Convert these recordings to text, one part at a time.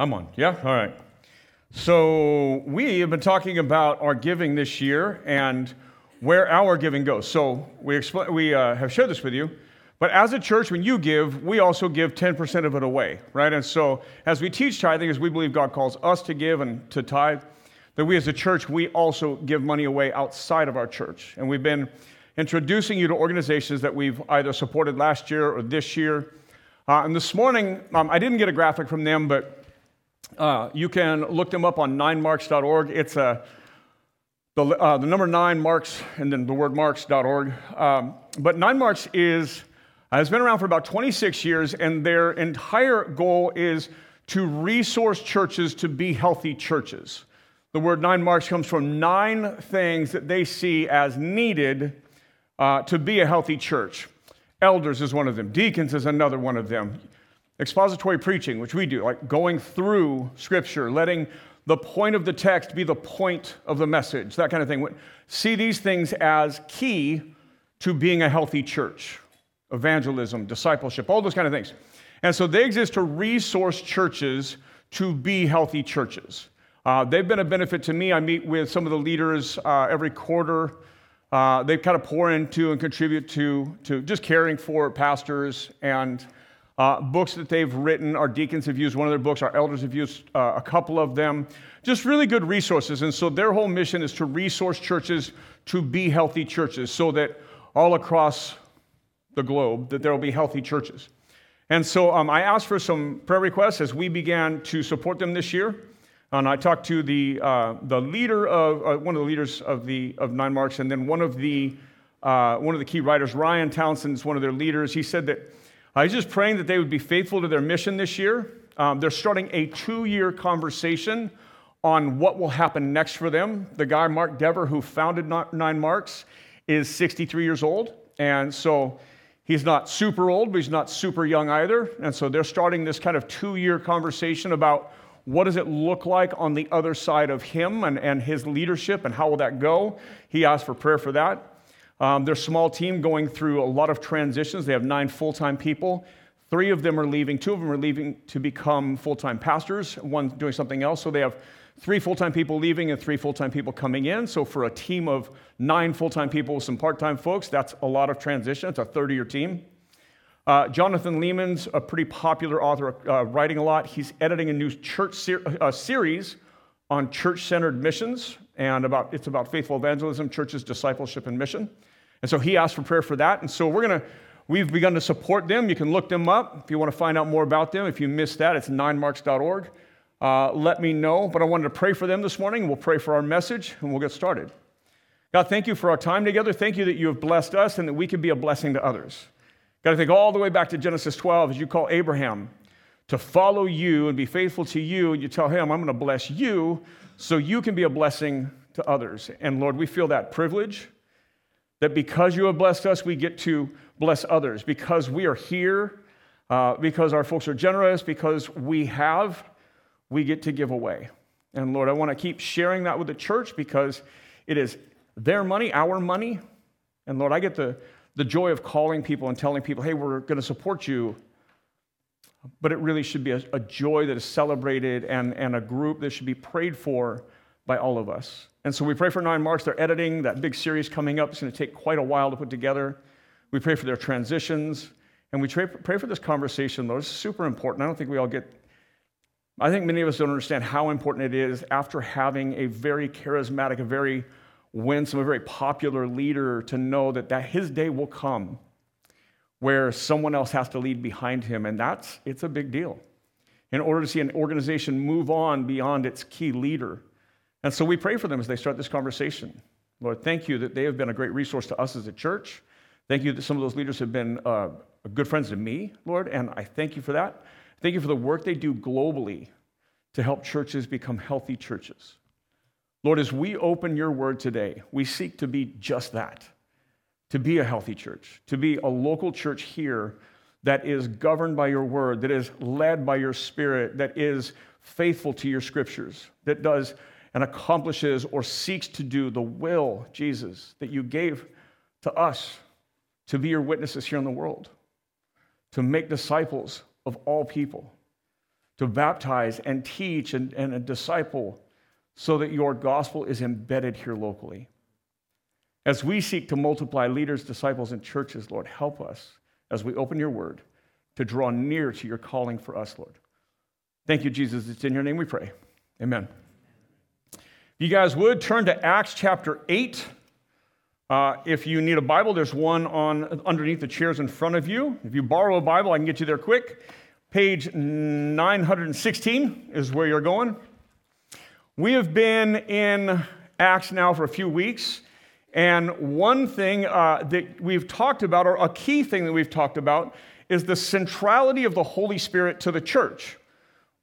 I'm on. Yeah? All right. So, we have been talking about our giving this year and where our giving goes. So, we, expl- we uh, have shared this with you. But as a church, when you give, we also give 10% of it away, right? And so, as we teach tithing, as we believe God calls us to give and to tithe, that we as a church, we also give money away outside of our church. And we've been introducing you to organizations that we've either supported last year or this year. Uh, and this morning, um, I didn't get a graphic from them, but uh, you can look them up on ninemarks.org. It's a, uh, the, uh, the number nine marks and then the word marks.org. Um, but nine marks is, has been around for about 26 years, and their entire goal is to resource churches to be healthy churches. The word nine marks comes from nine things that they see as needed uh, to be a healthy church. Elders is one of them, deacons is another one of them expository preaching, which we do, like going through Scripture, letting the point of the text be the point of the message, that kind of thing. See these things as key to being a healthy church evangelism, discipleship, all those kind of things. And so they exist to resource churches to be healthy churches. Uh, they've been a benefit to me. I meet with some of the leaders uh, every quarter. Uh, they kind of pour into and contribute to, to just caring for pastors and uh, books that they've written. Our deacons have used one of their books, our elders have used uh, a couple of them. Just really good resources. And so their whole mission is to resource churches to be healthy churches so that all across the globe that there will be healthy churches. And so um, I asked for some prayer requests as we began to support them this year. And I talked to the, uh, the leader of, uh, one of the leaders of, the, of Nine Marks, and then one of the, uh, one of the key writers, Ryan Townsend, is one of their leaders. He said that I was just praying that they would be faithful to their mission this year. Um, they're starting a two year conversation on what will happen next for them. The guy, Mark Dever, who founded Nine Marks, is 63 years old. And so he's not super old, but he's not super young either. And so they're starting this kind of two year conversation about what does it look like on the other side of him and, and his leadership and how will that go. He asked for prayer for that. Um, their small team going through a lot of transitions. They have nine full time people. Three of them are leaving. Two of them are leaving to become full time pastors, one doing something else. So they have three full time people leaving and three full time people coming in. So for a team of nine full time people with some part time folks, that's a lot of transition. It's a 30 year team. Uh, Jonathan Leeman's a pretty popular author, uh, writing a lot. He's editing a new church ser- uh, series on church centered missions, and about, it's about faithful evangelism, churches, discipleship, and mission. And so he asked for prayer for that. And so we're going to, we've begun to support them. You can look them up if you want to find out more about them. If you missed that, it's ninemarks.org. Uh, let me know. But I wanted to pray for them this morning. We'll pray for our message and we'll get started. God, thank you for our time together. Thank you that you have blessed us and that we can be a blessing to others. Got to think all the way back to Genesis 12 as you call Abraham to follow you and be faithful to you. And you tell him, I'm going to bless you so you can be a blessing to others. And Lord, we feel that privilege. That because you have blessed us, we get to bless others. Because we are here, uh, because our folks are generous, because we have, we get to give away. And Lord, I want to keep sharing that with the church because it is their money, our money. And Lord, I get the, the joy of calling people and telling people, hey, we're going to support you. But it really should be a, a joy that is celebrated and, and a group that should be prayed for by all of us. And so we pray for Nine Marks. They're editing that big series coming up. It's going to take quite a while to put together. We pray for their transitions. And we pray, pray for this conversation, Lord. It's super important. I don't think we all get, I think many of us don't understand how important it is after having a very charismatic, a very winsome, a very popular leader to know that, that his day will come where someone else has to lead behind him. And that's, it's a big deal. In order to see an organization move on beyond its key leader, and so we pray for them as they start this conversation. Lord, thank you that they have been a great resource to us as a church. Thank you that some of those leaders have been uh, good friends to me, Lord, and I thank you for that. Thank you for the work they do globally to help churches become healthy churches. Lord, as we open your word today, we seek to be just that to be a healthy church, to be a local church here that is governed by your word, that is led by your spirit, that is faithful to your scriptures, that does and accomplishes or seeks to do the will, Jesus, that you gave to us to be your witnesses here in the world, to make disciples of all people, to baptize and teach and, and disciple so that your gospel is embedded here locally. As we seek to multiply leaders, disciples, and churches, Lord, help us as we open your word to draw near to your calling for us, Lord. Thank you, Jesus. It's in your name we pray. Amen. You guys would turn to Acts chapter 8. Uh, if you need a Bible, there's one on underneath the chairs in front of you. If you borrow a Bible, I can get you there quick. Page 916 is where you're going. We have been in Acts now for a few weeks, and one thing uh, that we've talked about, or a key thing that we've talked about, is the centrality of the Holy Spirit to the church.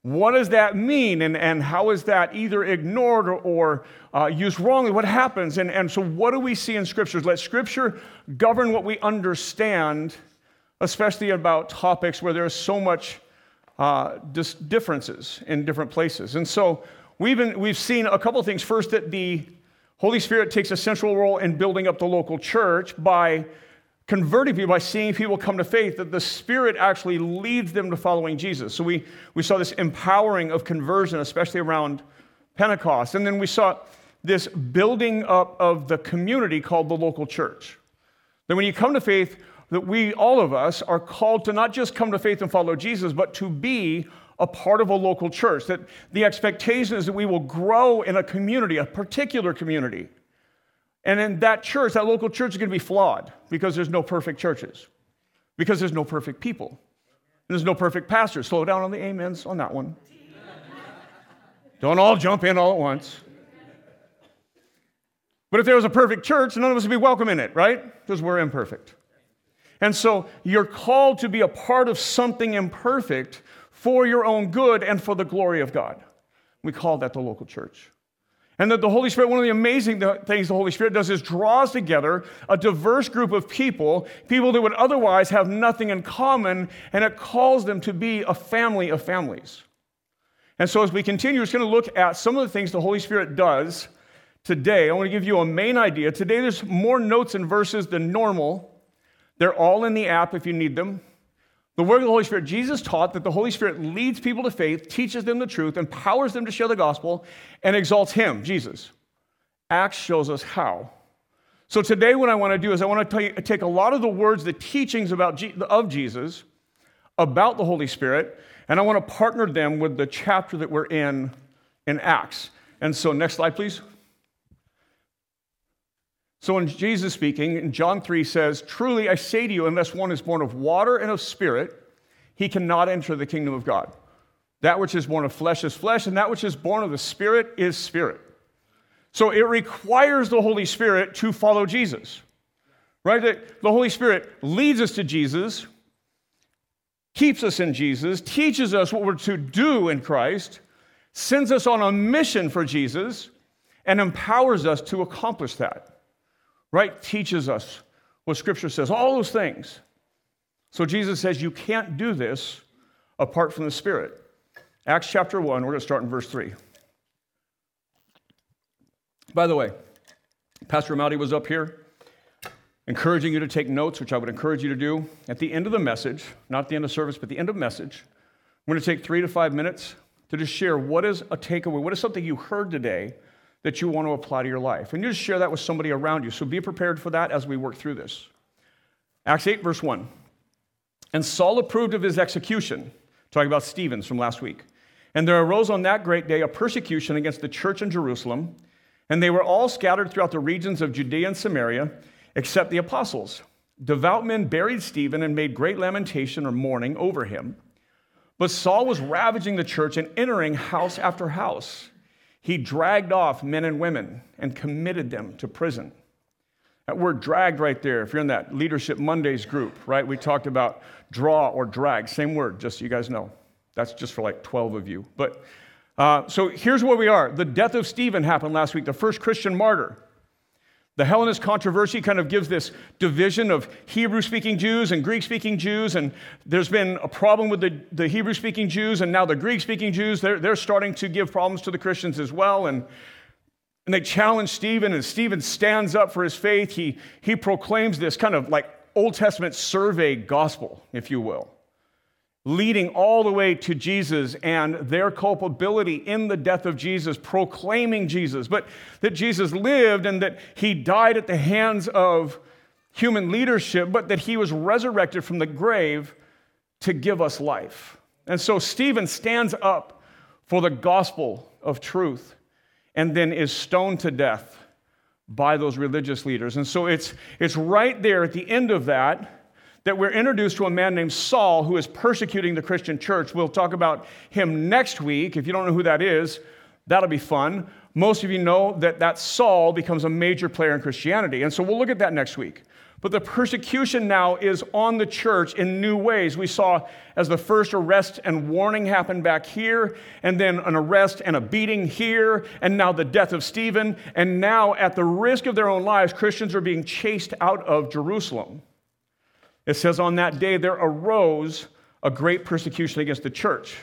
What does that mean, and, and how is that either ignored or, or uh, used wrongly? What happens? And, and so, what do we see in scriptures? Let scripture govern what we understand, especially about topics where there's so much uh, dis- differences in different places. And so, we've, been, we've seen a couple things. First, that the Holy Spirit takes a central role in building up the local church by converting people, by seeing people come to faith, that the Spirit actually leads them to following Jesus. So we, we saw this empowering of conversion, especially around Pentecost. And then we saw this building up of the community called the local church. That when you come to faith, that we, all of us, are called to not just come to faith and follow Jesus, but to be a part of a local church. That the expectation is that we will grow in a community, a particular community. And in that church, that local church is going to be flawed because there's no perfect churches, because there's no perfect people, and there's no perfect pastors. Slow down on the amens on that one. Don't all jump in all at once. But if there was a perfect church, none of us would be welcome in it, right? Because we're imperfect. And so you're called to be a part of something imperfect for your own good and for the glory of God. We call that the local church. And that the Holy Spirit, one of the amazing things the Holy Spirit does is draws together a diverse group of people, people that would otherwise have nothing in common, and it calls them to be a family of families. And so as we continue, it's going to look at some of the things the Holy Spirit does today. I want to give you a main idea. Today there's more notes and verses than normal. They're all in the app if you need them. The work of the Holy Spirit, Jesus taught that the Holy Spirit leads people to faith, teaches them the truth, empowers them to share the gospel, and exalts Him, Jesus. Acts shows us how. So today, what I want to do is I want to take a lot of the words, the teachings about of Jesus, about the Holy Spirit, and I want to partner them with the chapter that we're in in Acts. And so, next slide, please. So when Jesus speaking, in John 3 says, Truly I say to you, unless one is born of water and of spirit, he cannot enter the kingdom of God. That which is born of flesh is flesh, and that which is born of the spirit is spirit. So it requires the Holy Spirit to follow Jesus. Right? The Holy Spirit leads us to Jesus, keeps us in Jesus, teaches us what we're to do in Christ, sends us on a mission for Jesus, and empowers us to accomplish that right? Teaches us what Scripture says, all those things. So Jesus says you can't do this apart from the Spirit. Acts chapter 1, we're going to start in verse 3. By the way, Pastor Maldi was up here encouraging you to take notes, which I would encourage you to do. At the end of the message, not the end of service, but the end of message, we're going to take three to five minutes to just share what is a takeaway, what is something you heard today that you want to apply to your life. And you just share that with somebody around you. So be prepared for that as we work through this. Acts 8, verse 1. And Saul approved of his execution, talking about Stephen's from last week. And there arose on that great day a persecution against the church in Jerusalem, and they were all scattered throughout the regions of Judea and Samaria, except the apostles. Devout men buried Stephen and made great lamentation or mourning over him. But Saul was ravaging the church and entering house after house he dragged off men and women and committed them to prison. That word dragged right there, if you're in that Leadership Mondays group, right? We talked about draw or drag, same word, just so you guys know. That's just for like 12 of you. But uh, so here's where we are. The death of Stephen happened last week, the first Christian martyr. The Hellenist controversy kind of gives this division of Hebrew speaking Jews and Greek speaking Jews, and there's been a problem with the, the Hebrew speaking Jews, and now the Greek speaking Jews, they're, they're starting to give problems to the Christians as well. And, and they challenge Stephen, and Stephen stands up for his faith. He, he proclaims this kind of like Old Testament survey gospel, if you will. Leading all the way to Jesus and their culpability in the death of Jesus, proclaiming Jesus, but that Jesus lived and that he died at the hands of human leadership, but that he was resurrected from the grave to give us life. And so Stephen stands up for the gospel of truth and then is stoned to death by those religious leaders. And so it's, it's right there at the end of that that we're introduced to a man named Saul who is persecuting the Christian church. We'll talk about him next week. If you don't know who that is, that'll be fun. Most of you know that that Saul becomes a major player in Christianity. And so we'll look at that next week. But the persecution now is on the church in new ways. We saw as the first arrest and warning happened back here, and then an arrest and a beating here, and now the death of Stephen. And now, at the risk of their own lives, Christians are being chased out of Jerusalem. It says, On that day there arose a great persecution against the church.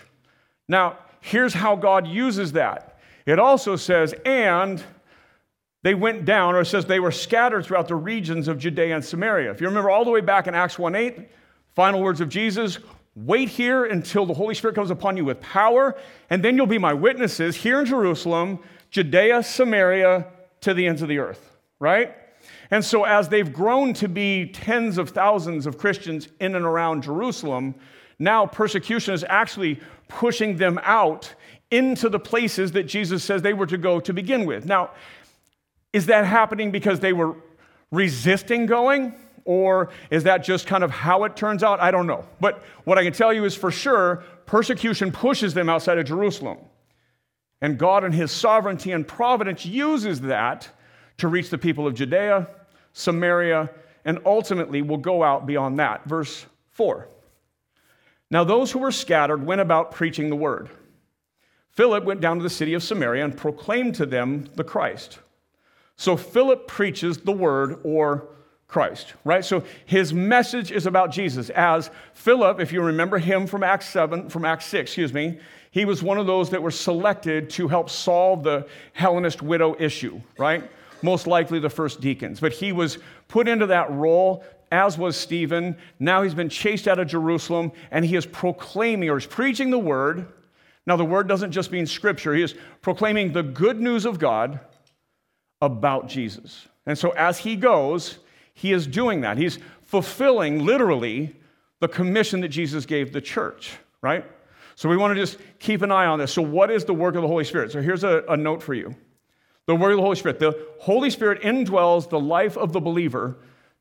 Now, here's how God uses that. It also says, And they went down, or it says they were scattered throughout the regions of Judea and Samaria. If you remember all the way back in Acts 1 8, final words of Jesus, wait here until the Holy Spirit comes upon you with power, and then you'll be my witnesses here in Jerusalem, Judea, Samaria, to the ends of the earth, right? And so, as they've grown to be tens of thousands of Christians in and around Jerusalem, now persecution is actually pushing them out into the places that Jesus says they were to go to begin with. Now, is that happening because they were resisting going? Or is that just kind of how it turns out? I don't know. But what I can tell you is for sure, persecution pushes them outside of Jerusalem. And God, in His sovereignty and providence, uses that to reach the people of Judea, Samaria, and ultimately will go out beyond that. Verse 4. Now, those who were scattered went about preaching the word. Philip went down to the city of Samaria and proclaimed to them the Christ. So, Philip preaches the word or Christ, right? So his message is about Jesus. As Philip, if you remember him from Acts 7, from Acts 6, excuse me, he was one of those that were selected to help solve the Hellenist widow issue, right? Most likely the first deacons. But he was put into that role, as was Stephen. Now he's been chased out of Jerusalem, and he is proclaiming or is preaching the word. Now, the word doesn't just mean scripture, he is proclaiming the good news of God about Jesus. And so, as he goes, he is doing that. He's fulfilling literally the commission that Jesus gave the church, right? So, we want to just keep an eye on this. So, what is the work of the Holy Spirit? So, here's a, a note for you the word of the Holy Spirit. The Holy Spirit indwells the life of the believer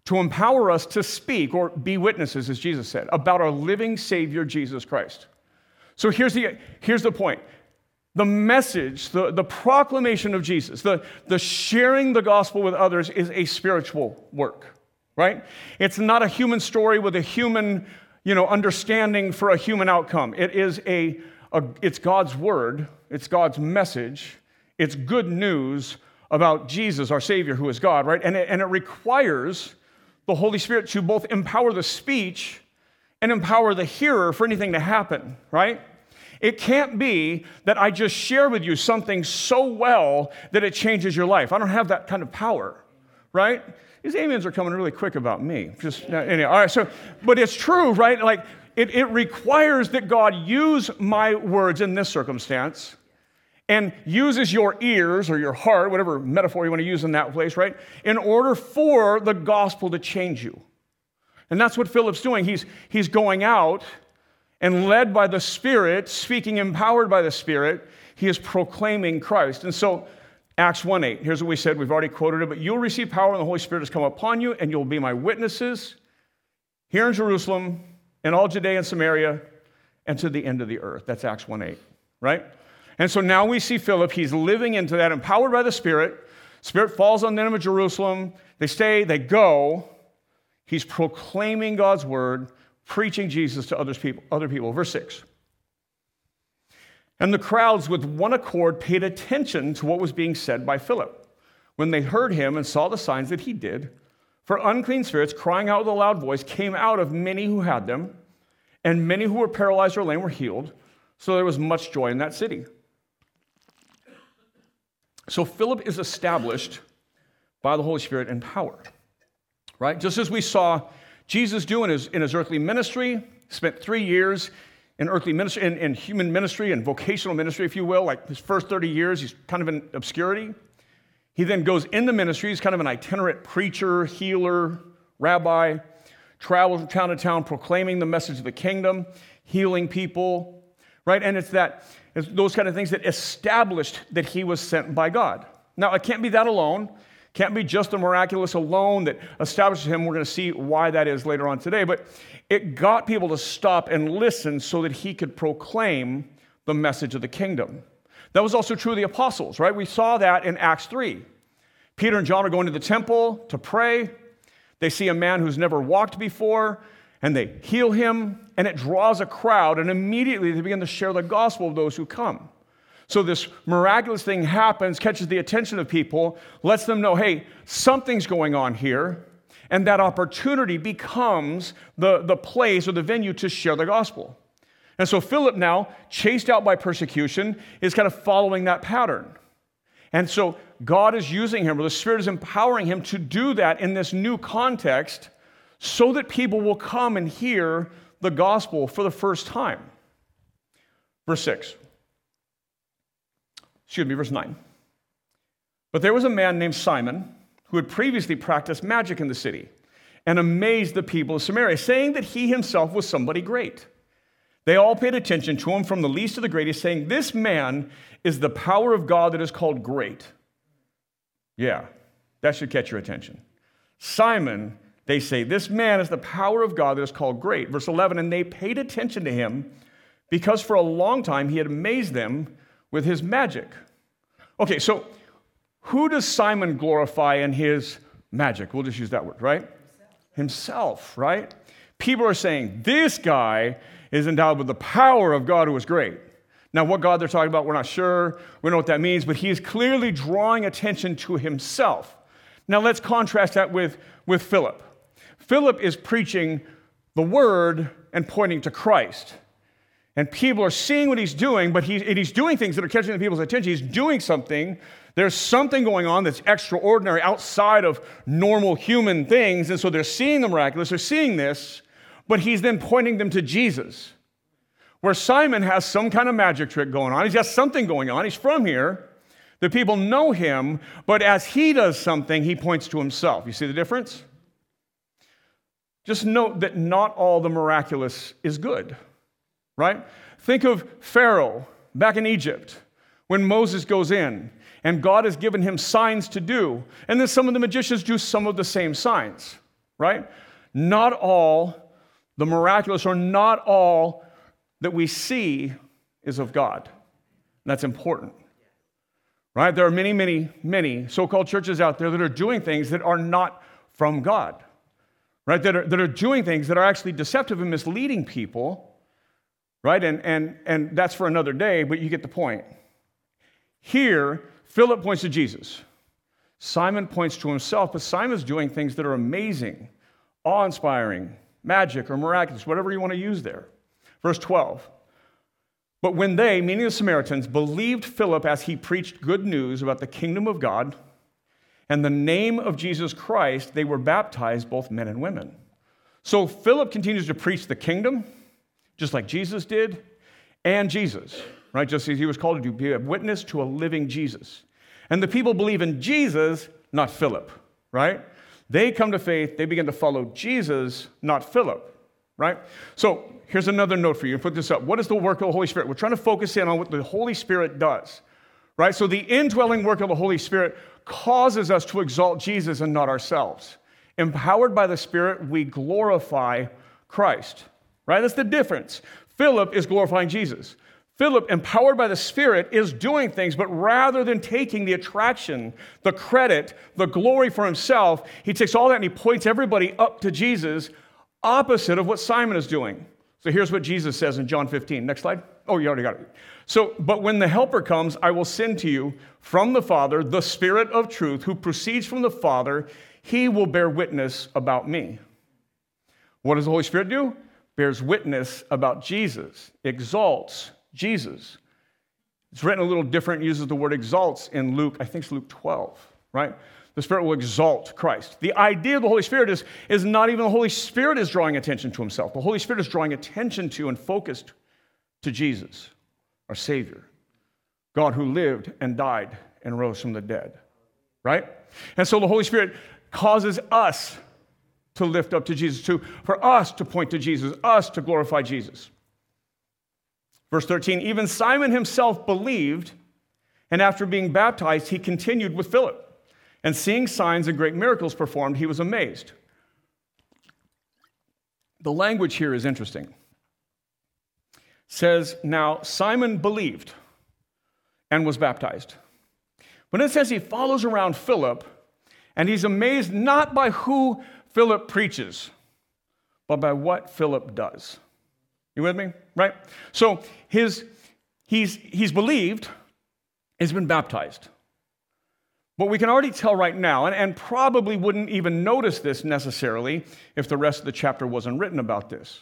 to empower us to speak or be witnesses, as Jesus said, about our living Savior, Jesus Christ. So here's the, here's the point the message, the, the proclamation of Jesus, the, the sharing the gospel with others is a spiritual work, right? It's not a human story with a human you know, understanding for a human outcome. It is a, a it's God's word, it's God's message it's good news about Jesus, our Savior, who is God, right? And it, and it requires the Holy Spirit to both empower the speech and empower the hearer for anything to happen, right? It can't be that I just share with you something so well that it changes your life. I don't have that kind of power, right? These amens are coming really quick about me. Just uh, anyway, all right. So, but it's true, right? Like it, it requires that God use my words in this circumstance and uses your ears or your heart, whatever metaphor you want to use in that place, right, in order for the gospel to change you. And that's what Philip's doing. He's, he's going out and led by the Spirit, speaking empowered by the Spirit, he is proclaiming Christ. And so, Acts 1 8, here's what we said. We've already quoted it, but you'll receive power when the Holy Spirit has come upon you, and you'll be my witnesses here in Jerusalem, in all Judea and Samaria, and to the end of the earth. That's Acts 1 8, right? And so now we see Philip, he's living into that, empowered by the Spirit. Spirit falls on them in Jerusalem. They stay, they go. He's proclaiming God's word, preaching Jesus to others people, other people. Verse 6. And the crowds, with one accord, paid attention to what was being said by Philip when they heard him and saw the signs that he did. For unclean spirits, crying out with a loud voice, came out of many who had them, and many who were paralyzed or lame were healed. So there was much joy in that city. So Philip is established by the Holy Spirit in power, right? Just as we saw Jesus do in his, in his earthly ministry, spent three years. in earthly ministry, in, in human ministry and vocational ministry, if you will. Like his first 30 years, he's kind of in obscurity. He then goes into ministry. He's kind of an itinerant preacher, healer, rabbi, travels from town to town proclaiming the message of the kingdom, healing people, right? And it's that, those kind of things that established that he was sent by God. Now, it can't be that alone. Can't be just the miraculous alone that establishes him. We're going to see why that is later on today. But it got people to stop and listen so that he could proclaim the message of the kingdom. That was also true of the apostles, right? We saw that in Acts 3. Peter and John are going to the temple to pray. They see a man who's never walked before, and they heal him, and it draws a crowd, and immediately they begin to share the gospel of those who come. So, this miraculous thing happens, catches the attention of people, lets them know, hey, something's going on here. And that opportunity becomes the, the place or the venue to share the gospel. And so, Philip, now chased out by persecution, is kind of following that pattern. And so, God is using him, or the Spirit is empowering him to do that in this new context so that people will come and hear the gospel for the first time. Verse 6 excuse me, verse 9. But there was a man named Simon who had previously practiced magic in the city and amazed the people of Samaria, saying that he himself was somebody great. They all paid attention to him from the least to the greatest, saying, This man is the power of God that is called great. Yeah, that should catch your attention. Simon, they say, This man is the power of God that is called great. Verse 11, and they paid attention to him because for a long time he had amazed them with his magic. Okay, so who does Simon glorify in his magic? We'll just use that word, right? Himself, right? People are saying, this guy is endowed with the power of God who is great. Now, what God they're talking about, we're not sure. We don't know what that means, but he is clearly drawing attention to himself. Now, let's contrast that with, with Philip. Philip is preaching the word and pointing to Christ. And people are seeing what he's doing, but he's, he's doing things that are catching the people's attention. He's doing something. There's something going on that's extraordinary outside of normal human things. And so they're seeing the miraculous, they're seeing this, but he's then pointing them to Jesus. Where Simon has some kind of magic trick going on, he's got something going on. He's from here. The people know him, but as he does something, he points to himself. You see the difference? Just note that not all the miraculous is good right? Think of Pharaoh back in Egypt when Moses goes in and God has given him signs to do. And then some of the magicians do some of the same signs, right? Not all the miraculous or not all that we see is of God. And that's important. Right? There are many, many, many so called churches out there that are doing things that are not from God. Right? That are, that are doing things that are actually deceptive and misleading people right? And, and, and that's for another day, but you get the point. Here, Philip points to Jesus. Simon points to himself, but Simon's doing things that are amazing, awe inspiring, magic, or miraculous, whatever you want to use there. Verse 12. But when they, meaning the Samaritans, believed Philip as he preached good news about the kingdom of God and the name of Jesus Christ, they were baptized, both men and women. So Philip continues to preach the kingdom just like Jesus did, and Jesus, right? Just as he was called to be a witness to a living Jesus. And the people believe in Jesus, not Philip, right? They come to faith, they begin to follow Jesus, not Philip, right? So here's another note for you. Put this up. What is the work of the Holy Spirit? We're trying to focus in on what the Holy Spirit does, right? So the indwelling work of the Holy Spirit causes us to exalt Jesus and not ourselves. Empowered by the Spirit, we glorify Christ right? That's the difference. Philip is glorifying Jesus. Philip, empowered by the Spirit, is doing things, but rather than taking the attraction, the credit, the glory for himself, he takes all that and he points everybody up to Jesus, opposite of what Simon is doing. So here's what Jesus says in John 15. Next slide. Oh, you already got it. So, but when the Helper comes, I will send to you from the Father the Spirit of truth who proceeds from the Father. He will bear witness about me. What does the Holy Spirit do? bears witness about Jesus, exalts Jesus. It's written a little different, uses the word exalts in Luke, I think it's Luke 12, right? The Spirit will exalt Christ. The idea of the Holy Spirit is, is not even the Holy Spirit is drawing attention to himself. The Holy Spirit is drawing attention to and focused to Jesus, our Savior, God who lived and died and rose from the dead, right? And so the Holy Spirit causes us to lift up to Jesus, to, for us to point to Jesus, us to glorify Jesus. Verse 13, even Simon himself believed, and after being baptized, he continued with Philip. And seeing signs and great miracles performed, he was amazed. The language here is interesting. Says, Now Simon believed and was baptized. But it says he follows around Philip, and he's amazed not by who Philip preaches, but by what Philip does. You with me? Right? So his, he's, he's believed, he's been baptized. But we can already tell right now, and, and probably wouldn't even notice this necessarily if the rest of the chapter wasn't written about this.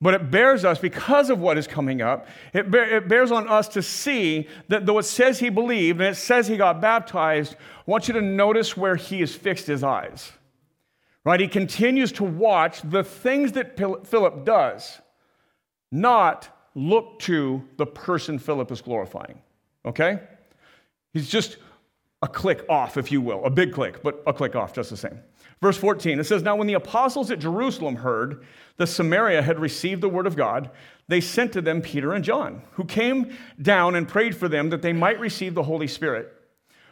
But it bears us, because of what is coming up, it, bear, it, bears on us to see that though it says he believed and it says he got baptized, I want you to notice where he has fixed his eyes. Right? He continues to watch the things that Philip does, not look to the person Philip is glorifying. Okay? He's just a click off, if you will, a big click, but a click off just the same. Verse 14, it says, Now when the apostles at Jerusalem heard that Samaria had received the word of God, they sent to them Peter and John, who came down and prayed for them that they might receive the Holy Spirit.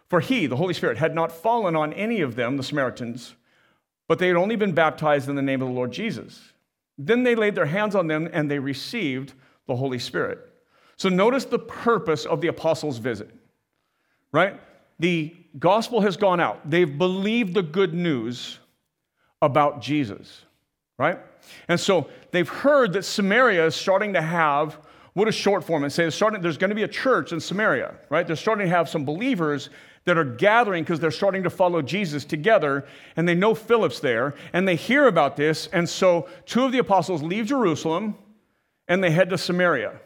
For he, the Holy Spirit, had not fallen on any of them, the Samaritans but they had only been baptized in the name of the Lord Jesus. Then they laid their hands on them and they received the Holy Spirit. So notice the purpose of the apostles' visit, right? The gospel has gone out. They've believed the good news about Jesus, right? And so they've heard that Samaria is starting to have what is short form and say starting, there's going to be a church in Samaria, right? They're starting to have some believers that are gathering because they're starting to follow Jesus together, and they know Philip's there, and they hear about this. And so two of the apostles leave Jerusalem and they head to Samaria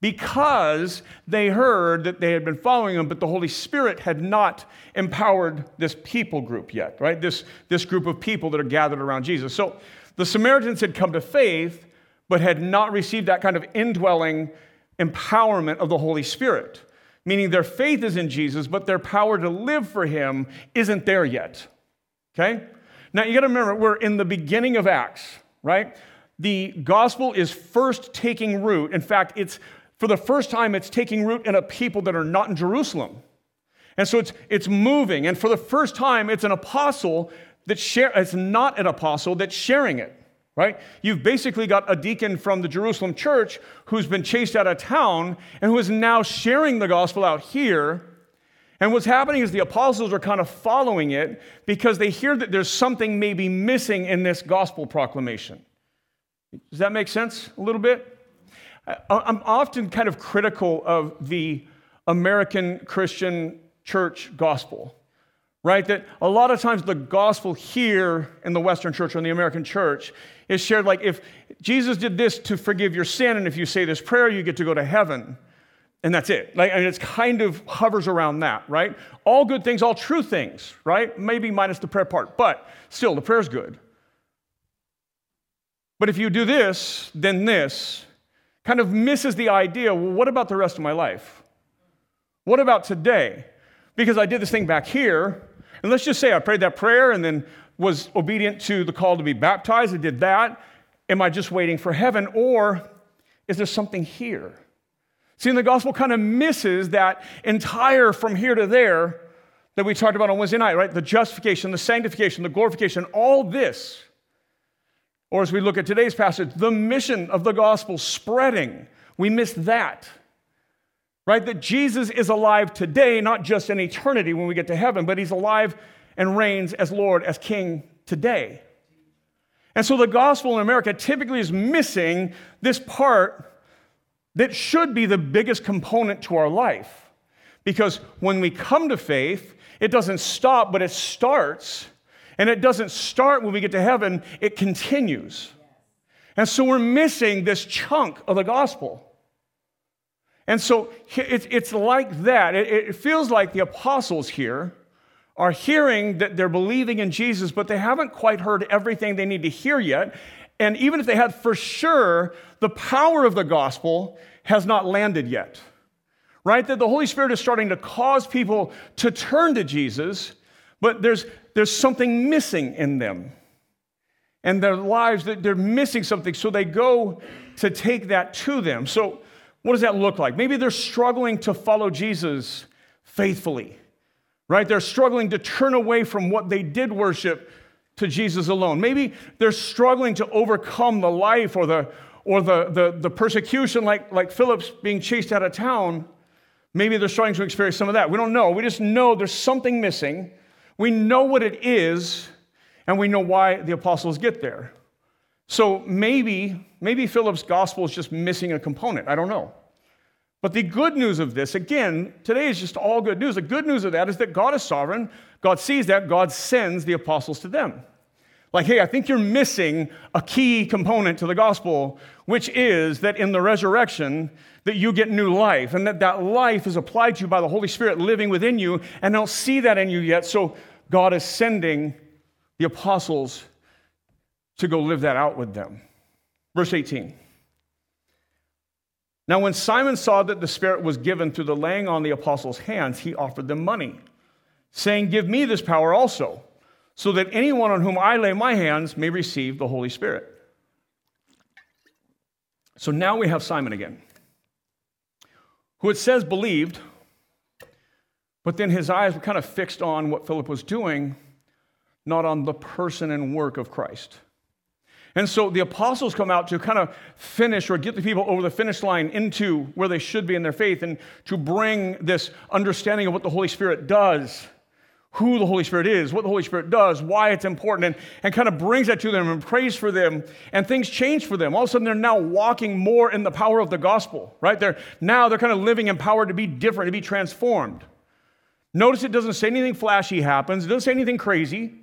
because they heard that they had been following him, but the Holy Spirit had not empowered this people group yet, right? This, this group of people that are gathered around Jesus. So the Samaritans had come to faith, but had not received that kind of indwelling empowerment of the Holy Spirit meaning their faith is in Jesus, but their power to live for him isn't there yet. Okay? Now you got to remember, we're in the beginning of Acts, right? The gospel is first taking root. In fact, it's for the first time, it's taking root in a people that are not in Jerusalem. And so it's, it's moving. And for the first time, it's an apostle that share, it's not an apostle that's sharing it right? You've basically got a deacon from the Jerusalem church who's been chased out of town and who is now sharing the gospel out here. And what's happening is the apostles are kind of following it because they hear that there's something maybe missing in this gospel proclamation. Does that make sense a little bit? I'm often kind of critical of the American Christian church gospel right? That a lot of times the gospel here in the Western church or in the American church is shared like if Jesus did this to forgive your sin, and if you say this prayer, you get to go to heaven. And that's it. Like, I mean, it's kind of hovers around that, right? All good things, all true things, right? Maybe minus the prayer part, but still, the prayer's good. But if you do this, then this kind of misses the idea well, what about the rest of my life? What about today? Because I did this thing back here, and let's just say I prayed that prayer and then was obedient to the call to be baptized. I did that. Am I just waiting for heaven? Or is there something here? See, in the gospel kind of misses that entire from here to there that we talked about on Wednesday night, right? The justification, the sanctification, the glorification, all this. Or as we look at today's passage, the mission of the gospel spreading. We miss that right? That Jesus is alive today, not just in eternity when we get to heaven, but he's alive and reigns as Lord, as King today. And so the gospel in America typically is missing this part that should be the biggest component to our life. Because when we come to faith, it doesn't stop, but it starts. And it doesn't start when we get to heaven, it continues. And so we're missing this chunk of the gospel. And so it's like that. It feels like the apostles here are hearing that they're believing in Jesus, but they haven't quite heard everything they need to hear yet. and even if they had for sure, the power of the gospel has not landed yet. Right? That the Holy Spirit is starting to cause people to turn to Jesus, but there's, there's something missing in them. And their lives, they're missing something, so they go to take that to them. So, what does that look like? Maybe they're struggling to follow Jesus faithfully, right? They're struggling to turn away from what they did worship to Jesus alone. Maybe they're struggling to overcome the life or the, or the, the, the persecution, like, like Philip's being chased out of town. Maybe they're starting to experience some of that. We don't know. We just know there's something missing. We know what it is, and we know why the apostles get there. So maybe, maybe Philip's gospel is just missing a component. I don't know. But the good news of this, again, today is just all good news. The good news of that is that God is sovereign. God sees that. God sends the apostles to them. Like, hey, I think you're missing a key component to the gospel, which is that in the resurrection, that you get new life, and that that life is applied to you by the Holy Spirit living within you, and I don't see that in you yet. So God is sending the apostles to go live that out with them. Verse 18. Now, when Simon saw that the Spirit was given through the laying on the apostles' hands, he offered them money, saying, Give me this power also, so that anyone on whom I lay my hands may receive the Holy Spirit. So now we have Simon again, who it says believed, but then his eyes were kind of fixed on what Philip was doing, not on the person and work of Christ. And so the apostles come out to kind of finish or get the people over the finish line into where they should be in their faith and to bring this understanding of what the Holy Spirit does, who the Holy Spirit is, what the Holy Spirit does, why it's important, and, and kind of brings that to them and prays for them. And things change for them. All of a sudden, they're now walking more in the power of the gospel, right? They're now they're kind of living empowered to be different, to be transformed. Notice it doesn't say anything flashy happens, it doesn't say anything crazy.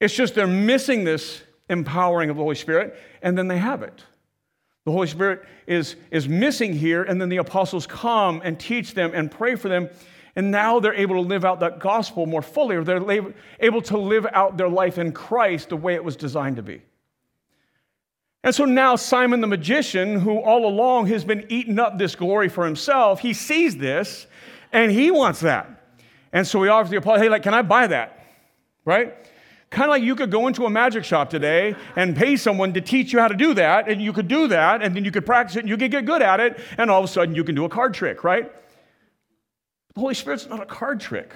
It's just they're missing this empowering of the Holy Spirit, and then they have it. The Holy Spirit is, is missing here, and then the apostles come and teach them and pray for them, and now they're able to live out that gospel more fully, or they're able to live out their life in Christ the way it was designed to be. And so now Simon the magician, who all along has been eating up this glory for himself, he sees this and he wants that. And so he offers the apostle, hey, like, can I buy that? Right? Kind of like you could go into a magic shop today and pay someone to teach you how to do that, and you could do that, and then you could practice it, and you could get good at it, and all of a sudden you can do a card trick, right? The Holy Spirit's not a card trick.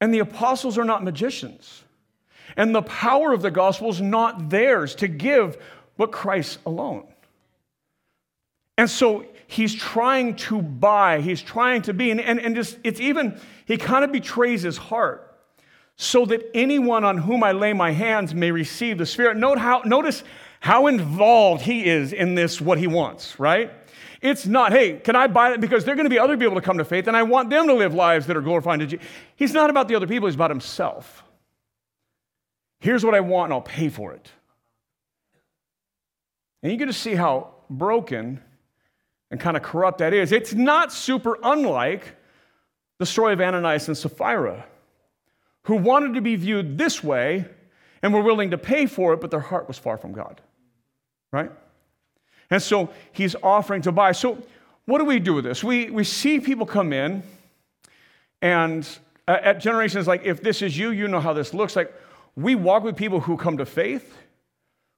And the apostles are not magicians. And the power of the gospel is not theirs to give, but Christ alone. And so he's trying to buy, he's trying to be, and, and, and just, it's even, he kind of betrays his heart so that anyone on whom I lay my hands may receive the Spirit. Note how, notice how involved he is in this, what he wants, right? It's not, hey, can I buy it? Because there are going to be other people to come to faith, and I want them to live lives that are glorifying to Jesus. He's not about the other people, he's about himself. Here's what I want, and I'll pay for it. And you get to see how broken and kind of corrupt that is. It's not super unlike the story of Ananias and Sapphira who wanted to be viewed this way and were willing to pay for it, but their heart was far from God. Right? And so he's offering to buy. So, what do we do with this? We, we see people come in, and uh, at generations like, if this is you, you know how this looks like. We walk with people who come to faith,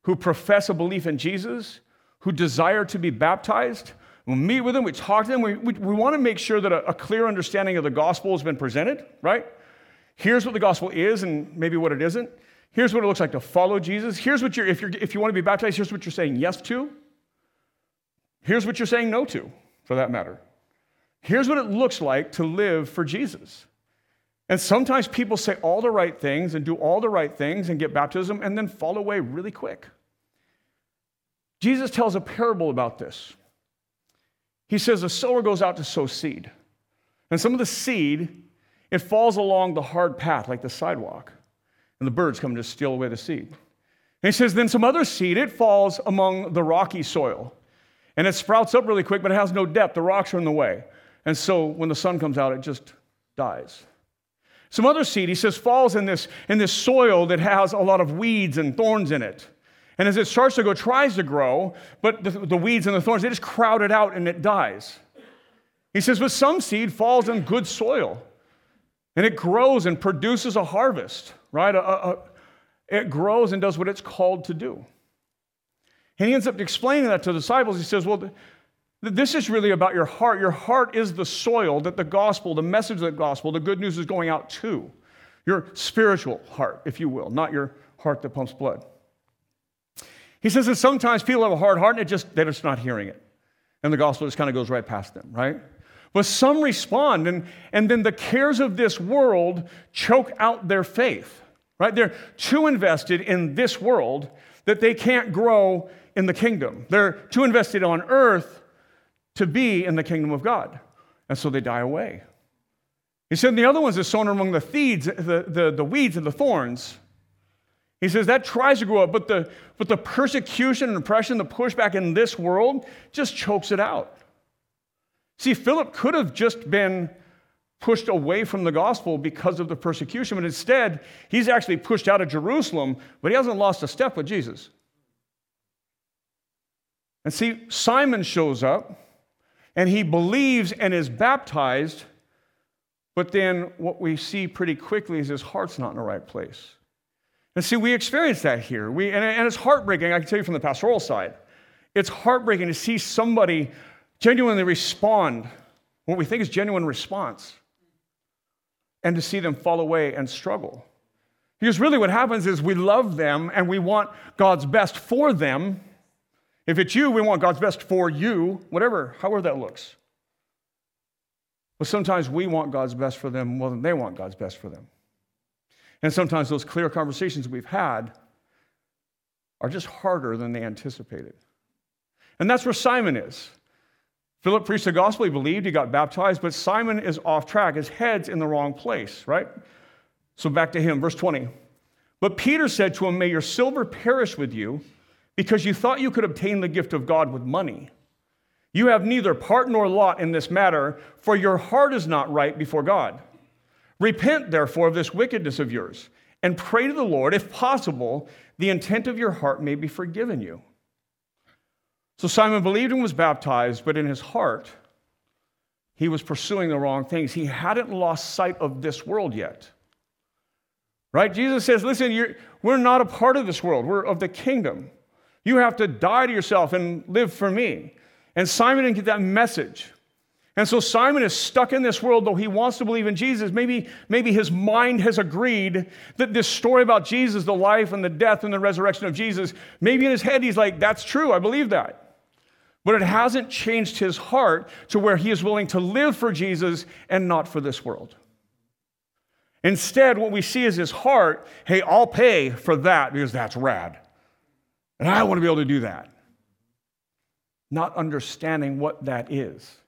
who profess a belief in Jesus, who desire to be baptized. We meet with them, we talk to them. We, we, we want to make sure that a, a clear understanding of the gospel has been presented, right? Here's what the gospel is and maybe what it isn't. Here's what it looks like to follow Jesus. Here's what you're, if, you're, if you want to be baptized, here's what you're saying yes to. Here's what you're saying no to, for that matter. Here's what it looks like to live for Jesus. And sometimes people say all the right things and do all the right things and get baptism and then fall away really quick. Jesus tells a parable about this. He says a sower goes out to sow seed. And some of the seed it falls along the hard path like the sidewalk, and the birds come to steal away the seed. And he says, then some other seed, it falls among the rocky soil. And it sprouts up really quick, but it has no depth. The rocks are in the way. And so when the sun comes out, it just dies. Some other seed, he says, falls in this, in this soil that has a lot of weeds and thorns in it. And as it starts to go, tries to grow, but the, the weeds and the thorns, they just crowd it out and it dies. He says, but some seed falls in good soil and it grows and produces a harvest, right? A, a, it grows and does what it's called to do. And he ends up explaining that to the disciples. He says, Well, this is really about your heart. Your heart is the soil that the gospel, the message of the gospel, the good news is going out to. Your spiritual heart, if you will, not your heart that pumps blood. He says that sometimes people have a hard heart and it just, they're just not hearing it. And the gospel just kind of goes right past them, right? But some respond, and, and then the cares of this world choke out their faith, right? They're too invested in this world that they can't grow in the kingdom. They're too invested on earth to be in the kingdom of God. And so they die away. He said, the other ones are sown among the, thieves, the, the, the weeds and the thorns. He says that tries to grow up, but the, but the persecution and oppression, the pushback in this world just chokes it out. See, Philip could have just been pushed away from the gospel because of the persecution, but instead, he's actually pushed out of Jerusalem, but he hasn't lost a step with Jesus. And see, Simon shows up and he believes and is baptized, but then what we see pretty quickly is his heart's not in the right place. And see, we experience that here. We, and, and it's heartbreaking, I can tell you from the pastoral side. It's heartbreaking to see somebody genuinely respond, what we think is genuine response, and to see them fall away and struggle. Because really what happens is we love them and we want God's best for them, if it's you, we want God's best for you, whatever, however that looks. But sometimes we want God's best for them more than they want God's best for them. And sometimes those clear conversations we've had are just harder than they anticipated. And that's where Simon is. Philip preached the gospel, he believed, he got baptized, but Simon is off track. His head's in the wrong place, right? So back to him, verse 20. But Peter said to him, May your silver perish with you because you thought you could obtain the gift of God with money. You have neither part nor lot in this matter, for your heart is not right before God. Repent, therefore, of this wickedness of yours, and pray to the Lord, if possible, the intent of your heart may be forgiven you. So Simon believed and was baptized, but in his heart, he was pursuing the wrong things. He hadn't lost sight of this world yet. Right? Jesus says, listen, we're not a part of this world, we're of the kingdom. You have to die to yourself and live for me. And Simon didn't get that message. And so Simon is stuck in this world, though he wants to believe in Jesus. Maybe, maybe his mind has agreed that this story about Jesus, the life and the death and the resurrection of Jesus, maybe in his head he's like, that's true, I believe that. But it hasn't changed his heart to where he is willing to live for Jesus and not for this world. Instead, what we see is his heart hey, I'll pay for that because that's rad. And I want to be able to do that. Not understanding what that is.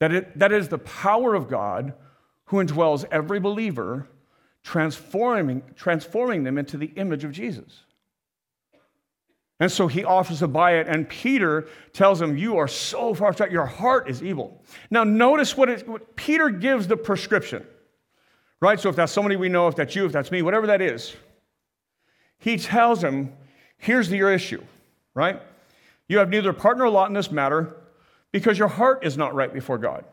That, it, that is the power of God who indwells every believer, transforming, transforming them into the image of Jesus. And so he offers to buy it, and Peter tells him, You are so far from your heart is evil. Now, notice what, it, what Peter gives the prescription, right? So, if that's somebody we know, if that's you, if that's me, whatever that is, he tells him, Here's your issue, right? You have neither part nor lot in this matter because your heart is not right before God.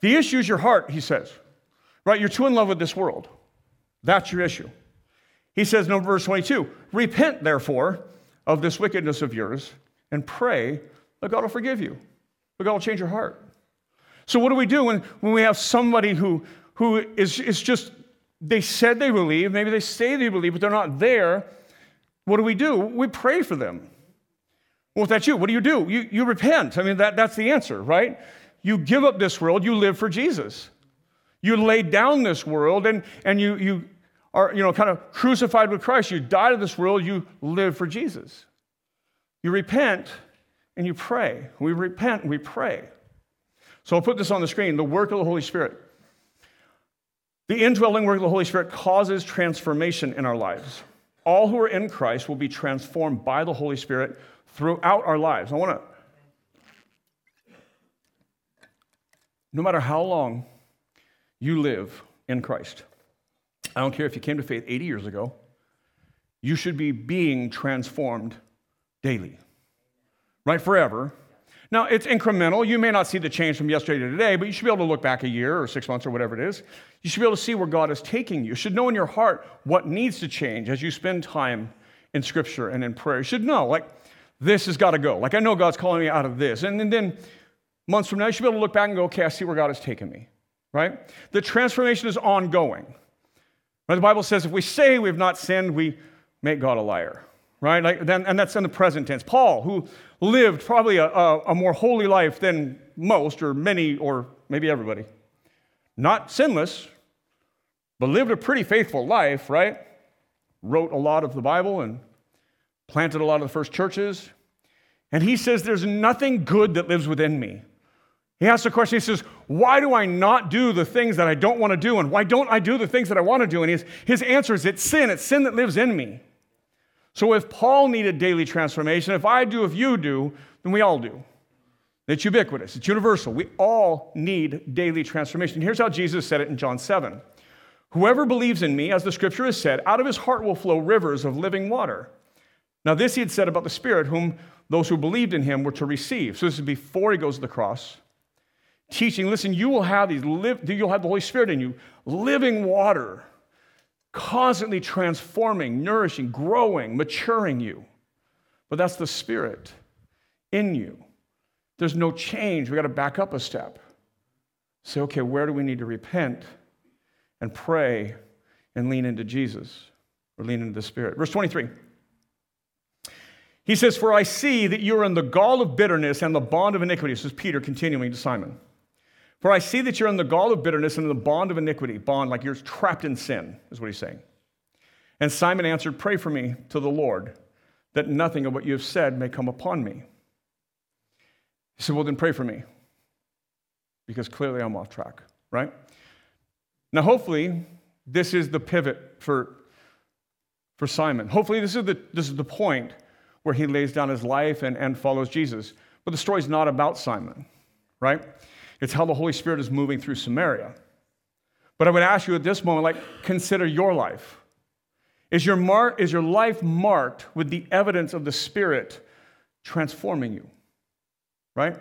The issue is your heart, he says, right? You're too in love with this world. That's your issue. He says in verse 22 Repent, therefore, of this wickedness of yours and pray that God will forgive you, that God will change your heart. So, what do we do when, when we have somebody who, who is, is just, they said they believe, maybe they say they believe, but they're not there? What do we do? We pray for them. Well, if that's you, what do you do? You, you repent. I mean, that, that's the answer, right? You give up this world, you live for Jesus. You lay down this world and, and you, you are, you know, kind of crucified with Christ. You die to this world, you live for Jesus. You repent and you pray. We repent and we pray. So I'll put this on the screen the work of the Holy Spirit. The indwelling work of the Holy Spirit causes transformation in our lives all who are in Christ will be transformed by the Holy Spirit throughout our lives. I want to, no matter how long you live in Christ, I don't care if you came to faith 80 years ago, you should be being transformed daily, right? Forever. Now, it's incremental. You may not see the change from yesterday to today, but you should be able to look back a year or six months or whatever it is. You should be able to see where God is taking you. You should know in your heart what needs to change as you spend time in Scripture and in prayer. You should know, like, this has got to go. Like, I know God's calling me out of this. And, and then months from now, you should be able to look back and go, okay, I see where God has taken me, right? The transformation is ongoing. Right? The Bible says if we say we've not sinned, we make God a liar right? Like, then, and that's in the present tense. Paul, who lived probably a, a, a more holy life than most, or many, or maybe everybody, not sinless, but lived a pretty faithful life, right? Wrote a lot of the Bible and planted a lot of the first churches. And he says, There's nothing good that lives within me. He asks the question, he says, Why do I not do the things that I don't want to do? And why don't I do the things that I want to do? And his, his answer is, It's sin. It's sin that lives in me. So if Paul needed daily transformation, if I do, if you do, then we all do. It's ubiquitous, it's universal. We all need daily transformation. Here's how Jesus said it in John 7 Whoever believes in me, as the scripture has said, out of his heart will flow rivers of living water. Now, this he had said about the Spirit, whom those who believed in him were to receive. So this is before he goes to the cross. Teaching, listen, you will have these live, you'll have the Holy Spirit in you, living water constantly transforming, nourishing, growing, maturing you. But that's the Spirit in you. There's no change. We got to back up a step. Say, okay, where do we need to repent and pray and lean into Jesus or lean into the Spirit? Verse 23. He says, For I see that you're in the gall of bitterness and the bond of iniquity. This is Peter continuing to Simon. For I see that you're in the gall of bitterness and in the bond of iniquity. Bond, like you're trapped in sin, is what he's saying. And Simon answered, Pray for me to the Lord, that nothing of what you have said may come upon me. He said, Well, then pray for me, because clearly I'm off track, right? Now, hopefully, this is the pivot for, for Simon. Hopefully, this is, the, this is the point where he lays down his life and, and follows Jesus. But the story's not about Simon, right? It's how the Holy Spirit is moving through Samaria. But I would ask you at this moment, like, consider your life. Is your, mar- is your life marked with the evidence of the Spirit transforming you? Right?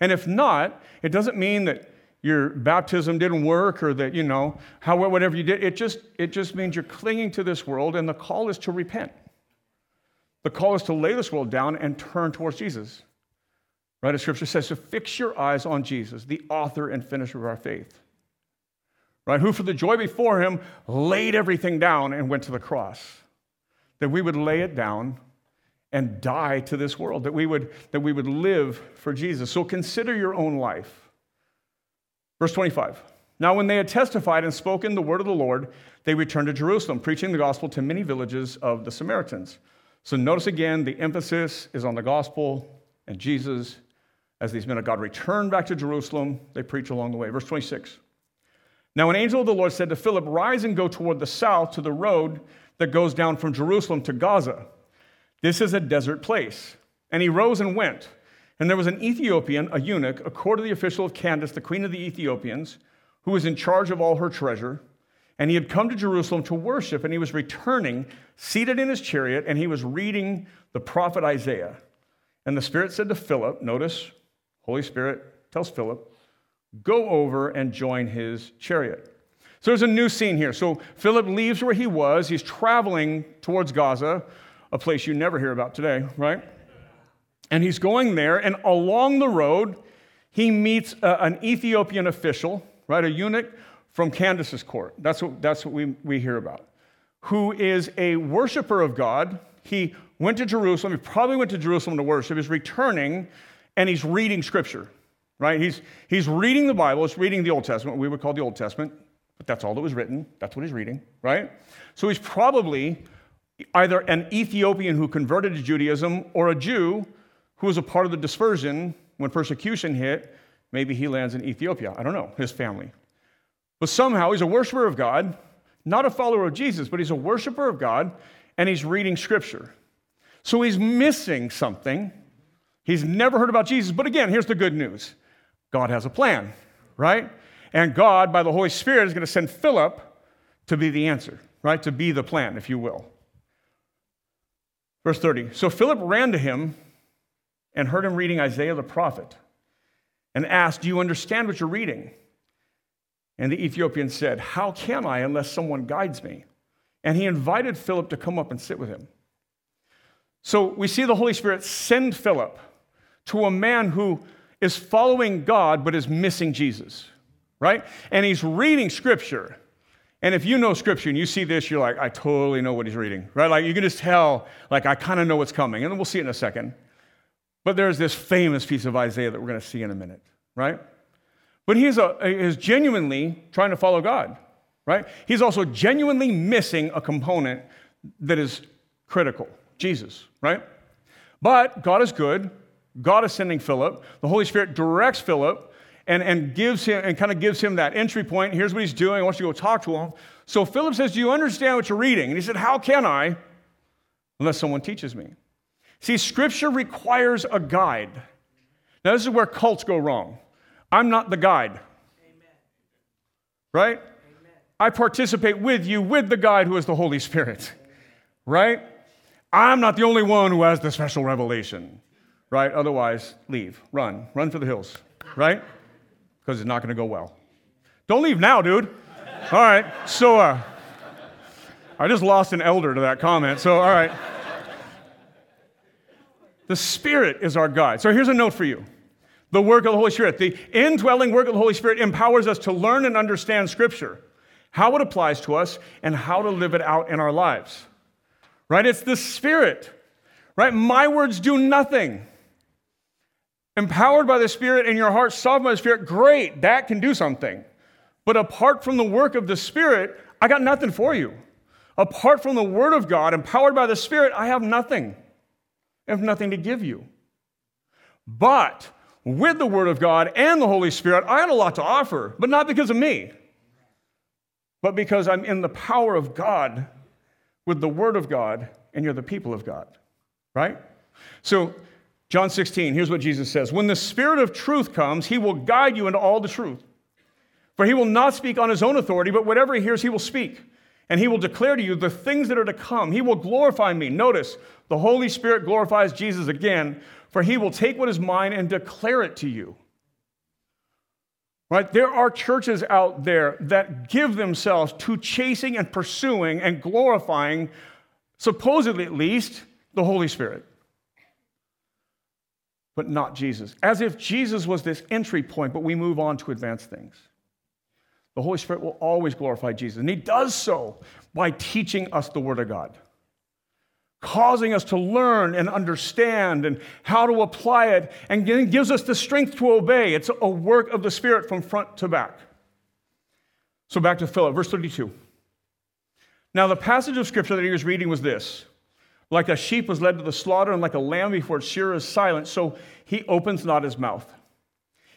And if not, it doesn't mean that your baptism didn't work or that, you know, however, whatever you did. It just, it just means you're clinging to this world, and the call is to repent. The call is to lay this world down and turn towards Jesus. Right? As scripture says, to fix your eyes on Jesus, the author and finisher of our faith. Right? Who, for the joy before him, laid everything down and went to the cross. That we would lay it down and die to this world, that we would, that we would live for Jesus. So consider your own life. Verse 25. Now, when they had testified and spoken the word of the Lord, they returned to Jerusalem, preaching the gospel to many villages of the Samaritans. So notice again, the emphasis is on the gospel and Jesus as these men of God return back to Jerusalem, they preach along the way. Verse 26. Now, an angel of the Lord said to Philip, Rise and go toward the south to the road that goes down from Jerusalem to Gaza. This is a desert place. And he rose and went. And there was an Ethiopian, a eunuch, a court of the official of Candace, the queen of the Ethiopians, who was in charge of all her treasure. And he had come to Jerusalem to worship, and he was returning, seated in his chariot, and he was reading the prophet Isaiah. And the Spirit said to Philip, notice Holy Spirit tells Philip, go over and join his chariot. So there's a new scene here. So Philip leaves where he was. He's traveling towards Gaza, a place you never hear about today, right? And he's going there, and along the road, he meets a, an Ethiopian official, right? A eunuch from Candace's court. That's what, that's what we, we hear about, who is a worshiper of God. He went to Jerusalem. He probably went to Jerusalem to worship. He's returning and he's reading scripture, right? He's, he's reading the Bible, he's reading the Old Testament, we would call the Old Testament, but that's all that was written. That's what he's reading, right? So he's probably either an Ethiopian who converted to Judaism or a Jew who was a part of the dispersion when persecution hit. Maybe he lands in Ethiopia. I don't know, his family. But somehow he's a worshiper of God, not a follower of Jesus, but he's a worshiper of God, and he's reading scripture. So he's missing something He's never heard about Jesus. But again, here's the good news God has a plan, right? And God, by the Holy Spirit, is going to send Philip to be the answer, right? To be the plan, if you will. Verse 30. So Philip ran to him and heard him reading Isaiah the prophet and asked, Do you understand what you're reading? And the Ethiopian said, How can I unless someone guides me? And he invited Philip to come up and sit with him. So we see the Holy Spirit send Philip to a man who is following God but is missing Jesus, right? And he's reading scripture. And if you know scripture and you see this, you're like, I totally know what he's reading, right? Like you can just tell, like, I kind of know what's coming. And we'll see it in a second. But there's this famous piece of Isaiah that we're going to see in a minute, right? But he is, a, is genuinely trying to follow God, right? He's also genuinely missing a component that is critical Jesus, right? But God is good. God is sending Philip. The Holy Spirit directs Philip and, and gives him and kind of gives him that entry point. Here's what he's doing. I want you to go talk to him. So Philip says, Do you understand what you're reading? And he said, How can I? Unless someone teaches me. See, scripture requires a guide. Now, this is where cults go wrong. I'm not the guide. Amen. Right? Amen. I participate with you with the guide who is the Holy Spirit. Right? I'm not the only one who has the special revelation. Right? Otherwise, leave, run, run for the hills. Right? Because it's not going to go well. Don't leave now, dude. All right. So, uh, I just lost an elder to that comment. So, all right. The Spirit is our guide. So, here's a note for you the work of the Holy Spirit. The indwelling work of the Holy Spirit empowers us to learn and understand Scripture, how it applies to us, and how to live it out in our lives. Right? It's the Spirit. Right? My words do nothing. Empowered by the Spirit in your heart, softened by the Spirit, great, that can do something. But apart from the work of the Spirit, I got nothing for you. Apart from the Word of God, empowered by the Spirit, I have nothing. I have nothing to give you. But with the Word of God and the Holy Spirit, I had a lot to offer, but not because of me, but because I'm in the power of God with the Word of God, and you're the people of God, right? So, John 16, here's what Jesus says When the Spirit of truth comes, he will guide you into all the truth. For he will not speak on his own authority, but whatever he hears, he will speak. And he will declare to you the things that are to come. He will glorify me. Notice, the Holy Spirit glorifies Jesus again for he will take what is mine and declare it to you. Right? There are churches out there that give themselves to chasing and pursuing and glorifying, supposedly at least, the Holy Spirit, but not Jesus. As if Jesus was this entry point, but we move on to advance things. The Holy Spirit will always glorify Jesus, and He does so by teaching us the Word of God causing us to learn and understand and how to apply it, and gives us the strength to obey. It's a work of the Spirit from front to back. So back to Philip, verse 32. Now, the passage of scripture that he was reading was this Like a sheep was led to the slaughter, and like a lamb before its shearer is silent, so he opens not his mouth.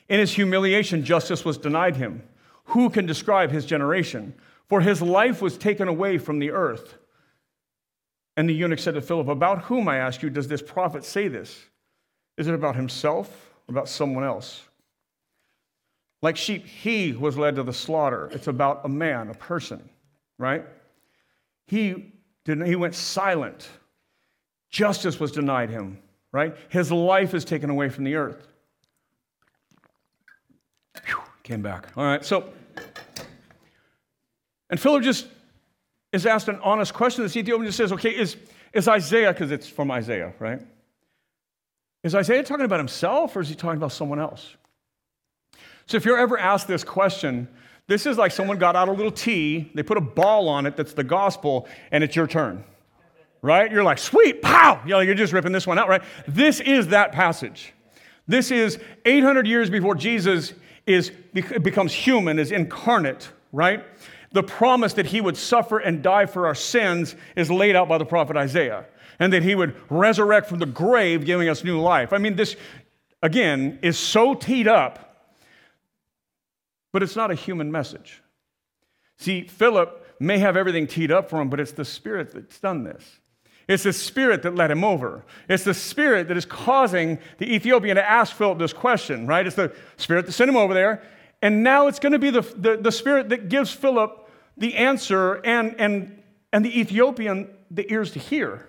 In his humiliation, justice was denied him. Who can describe his generation? For his life was taken away from the earth. And the eunuch said to Philip, About whom, I ask you, does this prophet say this? Is it about himself or about someone else? Like sheep, he was led to the slaughter. It's about a man, a person, right? He, didn't, he went silent. Justice was denied him, right? His life is taken away from the earth. Whew, came back. All right, so, and Philip just is asked an honest question. This Ethiopian just says, okay, is, is Isaiah, because it's from Isaiah, right? Is Isaiah talking about himself or is he talking about someone else? So if you're ever asked this question, this is like someone got out a little T, they put a ball on it that's the gospel, and it's your turn. Right? You're like, sweet, pow! You know, you're just ripping this one out, right? This is that passage. This is 800 years before Jesus is, becomes human, is incarnate, right? the promise that he would suffer and die for our sins is laid out by the prophet Isaiah, and that he would resurrect from the grave, giving us new life. I mean, this, again, is so teed up, but it's not a human message. See, Philip may have everything teed up for him, but it's the Spirit that's done this. It's the Spirit that led him over. It's the Spirit that is causing the Ethiopian to ask Philip this question, right? It's the Spirit that sent him over there. And now it's going to be the, the, the Spirit that gives Philip the answer and, and, and the Ethiopian the ears to hear.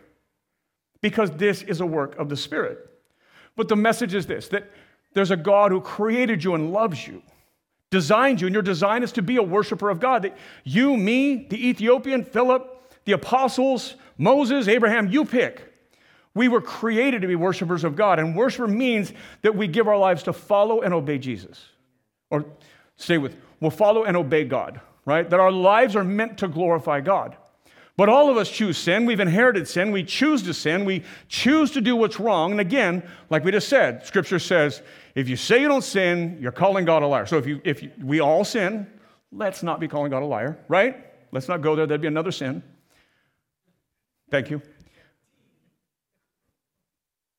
because this is a work of the Spirit. But the message is this that there's a God who created you and loves you, designed you, and your design is to be a worshiper of God. That you, me, the Ethiopian, Philip, the apostles, Moses, Abraham, you pick. We were created to be worshipers of God, and worshiper means that we give our lives to follow and obey Jesus. Or stay with, we'll follow and obey God, right? That our lives are meant to glorify God. But all of us choose sin. We've inherited sin. We choose to sin. We choose to do what's wrong. And again, like we just said, Scripture says if you say you don't sin, you're calling God a liar. So if, you, if you, we all sin, let's not be calling God a liar, right? Let's not go there. That'd be another sin. Thank you.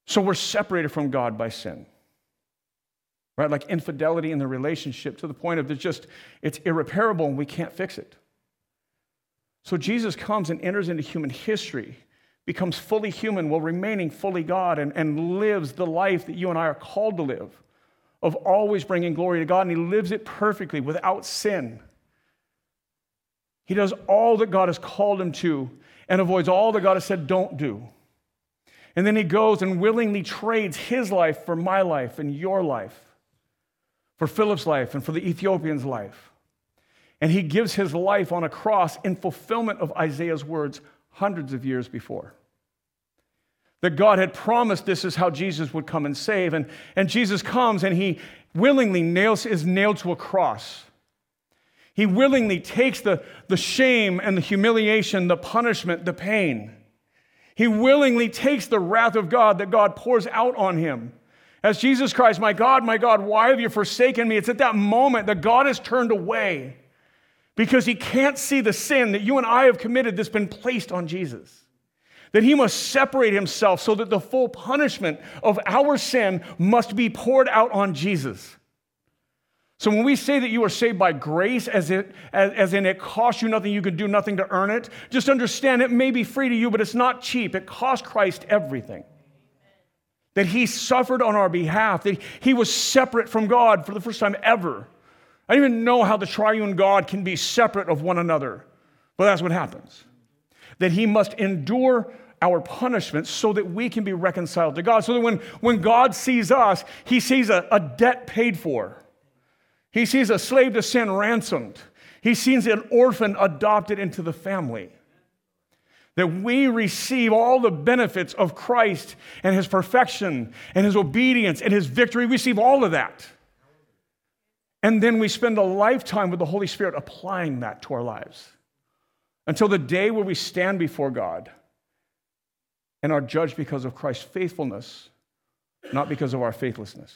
So we're separated from God by sin. Right? Like infidelity in the relationship to the point of it's just, it's irreparable and we can't fix it. So Jesus comes and enters into human history, becomes fully human while remaining fully God, and, and lives the life that you and I are called to live of always bringing glory to God, and he lives it perfectly without sin. He does all that God has called him to and avoids all that God has said don't do. And then he goes and willingly trades his life for my life and your life, for Philip's life and for the Ethiopian's life. And he gives his life on a cross in fulfillment of Isaiah's words hundreds of years before. That God had promised this is how Jesus would come and save. And, and Jesus comes and he willingly nails, is nailed to a cross. He willingly takes the, the shame and the humiliation, the punishment, the pain. He willingly takes the wrath of God that God pours out on him. As Jesus cries, My God, my God, why have you forsaken me? It's at that moment that God has turned away because he can't see the sin that you and I have committed that's been placed on Jesus. That he must separate himself so that the full punishment of our sin must be poured out on Jesus. So when we say that you are saved by grace, as, it, as, as in it costs you nothing, you can do nothing to earn it, just understand it may be free to you, but it's not cheap. It cost Christ everything. That he suffered on our behalf, that he was separate from God for the first time ever. I don't even know how the triune God can be separate of one another, but that's what happens. That he must endure our punishment so that we can be reconciled to God. So that when, when God sees us, he sees a, a debt paid for. He sees a slave to sin ransomed. He sees an orphan adopted into the family. That we receive all the benefits of Christ and his perfection and his obedience and his victory. We receive all of that. And then we spend a lifetime with the Holy Spirit applying that to our lives until the day where we stand before God and are judged because of Christ's faithfulness, not because of our faithlessness.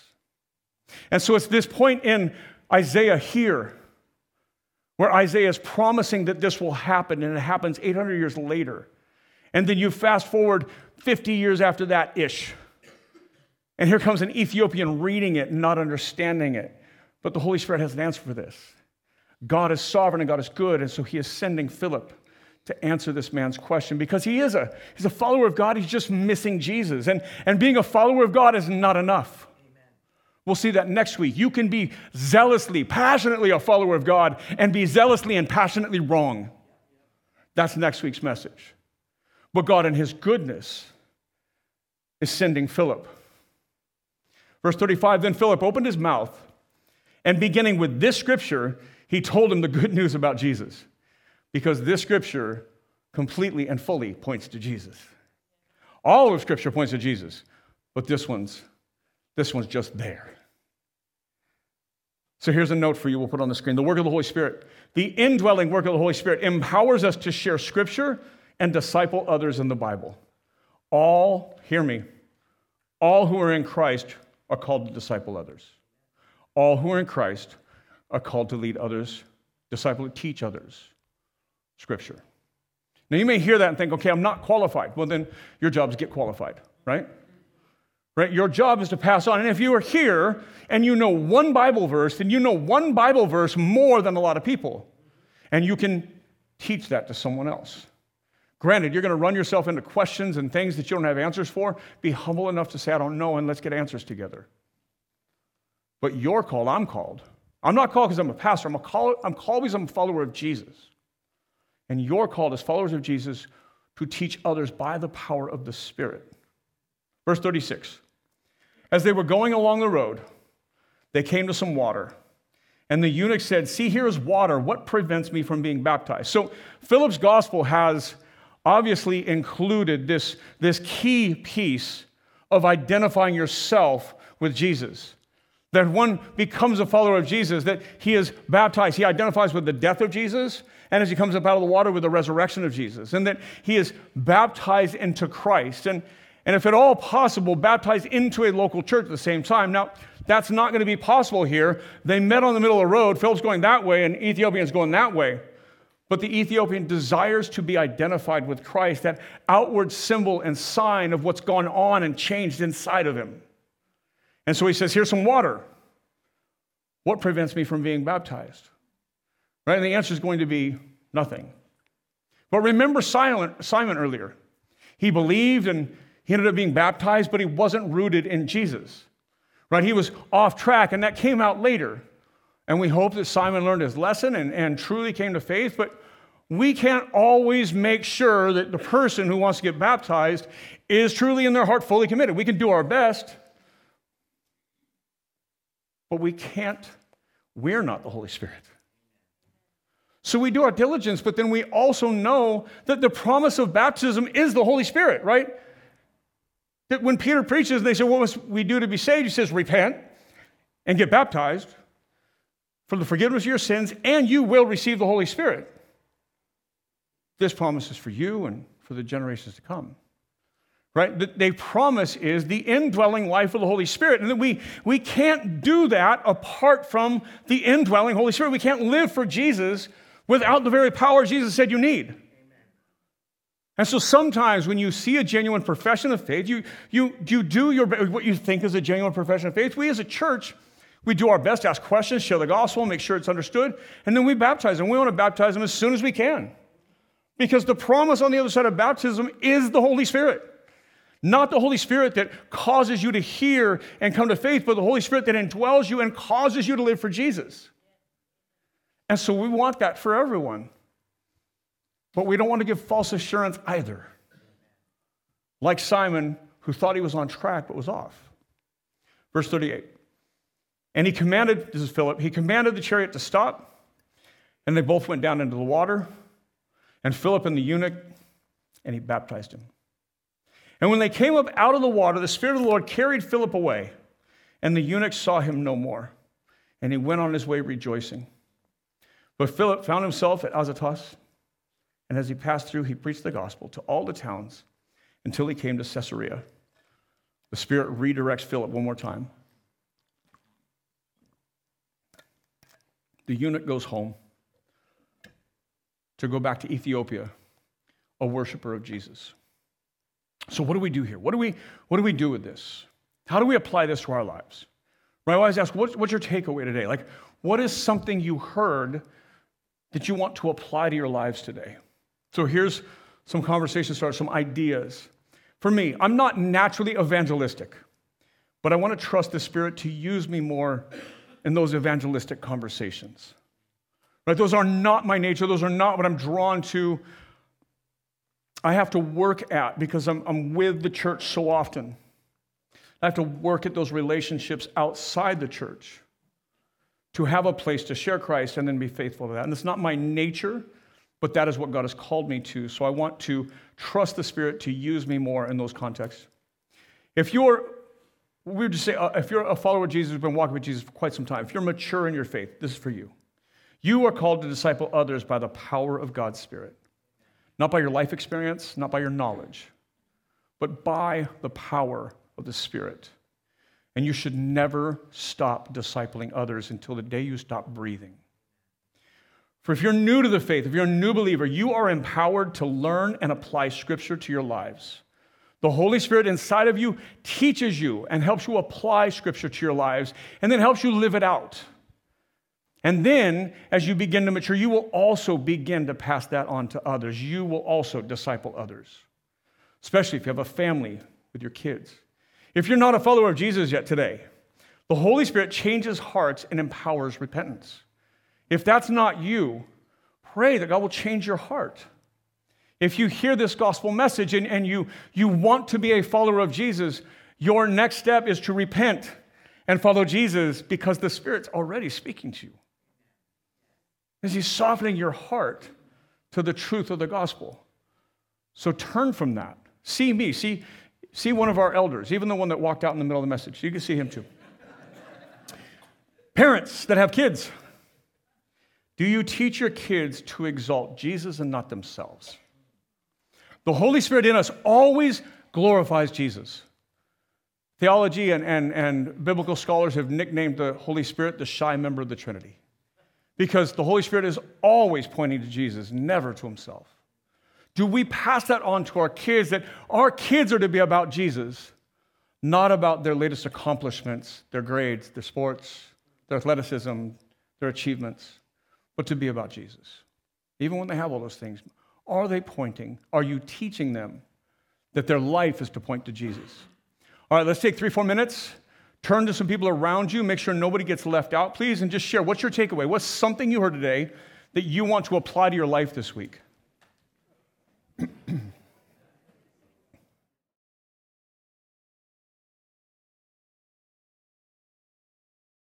And so it's this point in Isaiah here where Isaiah is promising that this will happen, and it happens 800 years later. And then you fast forward 50 years after that ish. And here comes an Ethiopian reading it, and not understanding it. But the Holy Spirit has an answer for this. God is sovereign and God is good, and so he is sending Philip to answer this man's question because he is a he's a follower of God, he's just missing Jesus. And, and being a follower of God is not enough. We'll see that next week. You can be zealously, passionately a follower of God and be zealously and passionately wrong. That's next week's message. But God, in His goodness, is sending Philip. Verse 35 Then Philip opened his mouth and beginning with this scripture, he told him the good news about Jesus because this scripture completely and fully points to Jesus. All of scripture points to Jesus, but this one's this one's just there. So here's a note for you we'll put on the screen. The work of the Holy Spirit, the indwelling work of the Holy Spirit empowers us to share scripture and disciple others in the Bible. All, hear me, all who are in Christ are called to disciple others. All who are in Christ are called to lead others, disciple, teach others Scripture. Now, you may hear that and think, okay, I'm not qualified. Well, then your job is get qualified, right? Right? Your job is to pass on. And if you are here and you know one Bible verse, then you know one Bible verse more than a lot of people. And you can teach that to someone else. Granted, you're going to run yourself into questions and things that you don't have answers for. Be humble enough to say, I don't know, and let's get answers together. But you're called, I'm called. I'm not called because I'm a pastor. I'm, a call, I'm called because I'm a follower of Jesus. And you're called as followers of Jesus to teach others by the power of the Spirit. Verse 36. As they were going along the road, they came to some water. And the eunuch said, See, here is water. What prevents me from being baptized? So Philip's gospel has obviously included this, this key piece of identifying yourself with Jesus. That one becomes a follower of Jesus, that he is baptized. He identifies with the death of Jesus, and as he comes up out of the water with the resurrection of Jesus, and that he is baptized into Christ. And, and if at all possible, baptized into a local church at the same time. Now, that's not going to be possible here. They met on the middle of the road. Philip's going that way, and Ethiopian's going that way. But the Ethiopian desires to be identified with Christ, that outward symbol and sign of what's gone on and changed inside of him. And so he says, Here's some water. What prevents me from being baptized? Right? And the answer is going to be nothing. But remember Simon, Simon earlier. He believed and he ended up being baptized, but he wasn't rooted in Jesus. Right? He was off track, and that came out later. And we hope that Simon learned his lesson and, and truly came to faith, but we can't always make sure that the person who wants to get baptized is truly in their heart fully committed. We can do our best, but we can't, we're not the Holy Spirit. So we do our diligence, but then we also know that the promise of baptism is the Holy Spirit, right? That when Peter preaches, and they say, What must we do to be saved? He says, Repent and get baptized for the forgiveness of your sins, and you will receive the Holy Spirit. This promise is for you and for the generations to come. Right? The, the promise is the indwelling life of the Holy Spirit. And that we, we can't do that apart from the indwelling Holy Spirit. We can't live for Jesus without the very power Jesus said you need. And so sometimes when you see a genuine profession of faith, you, you, you do your, what you think is a genuine profession of faith. We as a church, we do our best to ask questions, share the gospel, make sure it's understood, and then we baptize them. We want to baptize them as soon as we can. Because the promise on the other side of baptism is the Holy Spirit. Not the Holy Spirit that causes you to hear and come to faith, but the Holy Spirit that indwells you and causes you to live for Jesus. And so we want that for everyone. But we don't want to give false assurance either. Like Simon, who thought he was on track but was off. Verse 38. And he commanded, this is Philip, he commanded the chariot to stop, and they both went down into the water, and Philip and the eunuch, and he baptized him. And when they came up out of the water, the Spirit of the Lord carried Philip away, and the eunuch saw him no more, and he went on his way rejoicing. But Philip found himself at Azotus, and as he passed through, he preached the gospel to all the towns until he came to Caesarea. The Spirit redirects Philip one more time. the eunuch goes home to go back to Ethiopia, a worshiper of Jesus. So, what do we do here? What do we, what do, we do with this? How do we apply this to our lives? Right? I always ask, what's, what's your takeaway today? Like, what is something you heard that you want to apply to your lives today? So, here's some conversation starters, some ideas. For me, I'm not naturally evangelistic, but I want to trust the Spirit to use me more in those evangelistic conversations. Right? Those are not my nature, those are not what I'm drawn to. I have to work at because I'm, I'm with the church so often. I have to work at those relationships outside the church to have a place to share Christ and then be faithful to that. And it's not my nature, but that is what God has called me to. So I want to trust the Spirit to use me more in those contexts. If you're we would just say uh, if you're a follower of Jesus who's been walking with Jesus for quite some time, if you're mature in your faith, this is for you. You are called to disciple others by the power of God's Spirit, not by your life experience, not by your knowledge, but by the power of the Spirit. And you should never stop discipling others until the day you stop breathing. For if you're new to the faith, if you're a new believer, you are empowered to learn and apply Scripture to your lives. The Holy Spirit inside of you teaches you and helps you apply Scripture to your lives and then helps you live it out. And then, as you begin to mature, you will also begin to pass that on to others. You will also disciple others, especially if you have a family with your kids. If you're not a follower of Jesus yet today, the Holy Spirit changes hearts and empowers repentance. If that's not you, pray that God will change your heart. If you hear this gospel message and, and you, you want to be a follower of Jesus, your next step is to repent and follow Jesus because the Spirit's already speaking to you. Is He's softening your heart to the truth of the gospel. So turn from that. See me. See, see one of our elders, even the one that walked out in the middle of the message. You can see him too. Parents that have kids, do you teach your kids to exalt Jesus and not themselves? The Holy Spirit in us always glorifies Jesus. Theology and, and, and biblical scholars have nicknamed the Holy Spirit the shy member of the Trinity because the Holy Spirit is always pointing to Jesus, never to himself. Do we pass that on to our kids that our kids are to be about Jesus, not about their latest accomplishments, their grades, their sports, their athleticism, their achievements, but to be about Jesus. Even when they have all those things, are they pointing? Are you teaching them that their life is to point to Jesus? All right, let's take three, four minutes. Turn to some people around you. Make sure nobody gets left out, please, and just share. What's your takeaway? What's something you heard today that you want to apply to your life this week?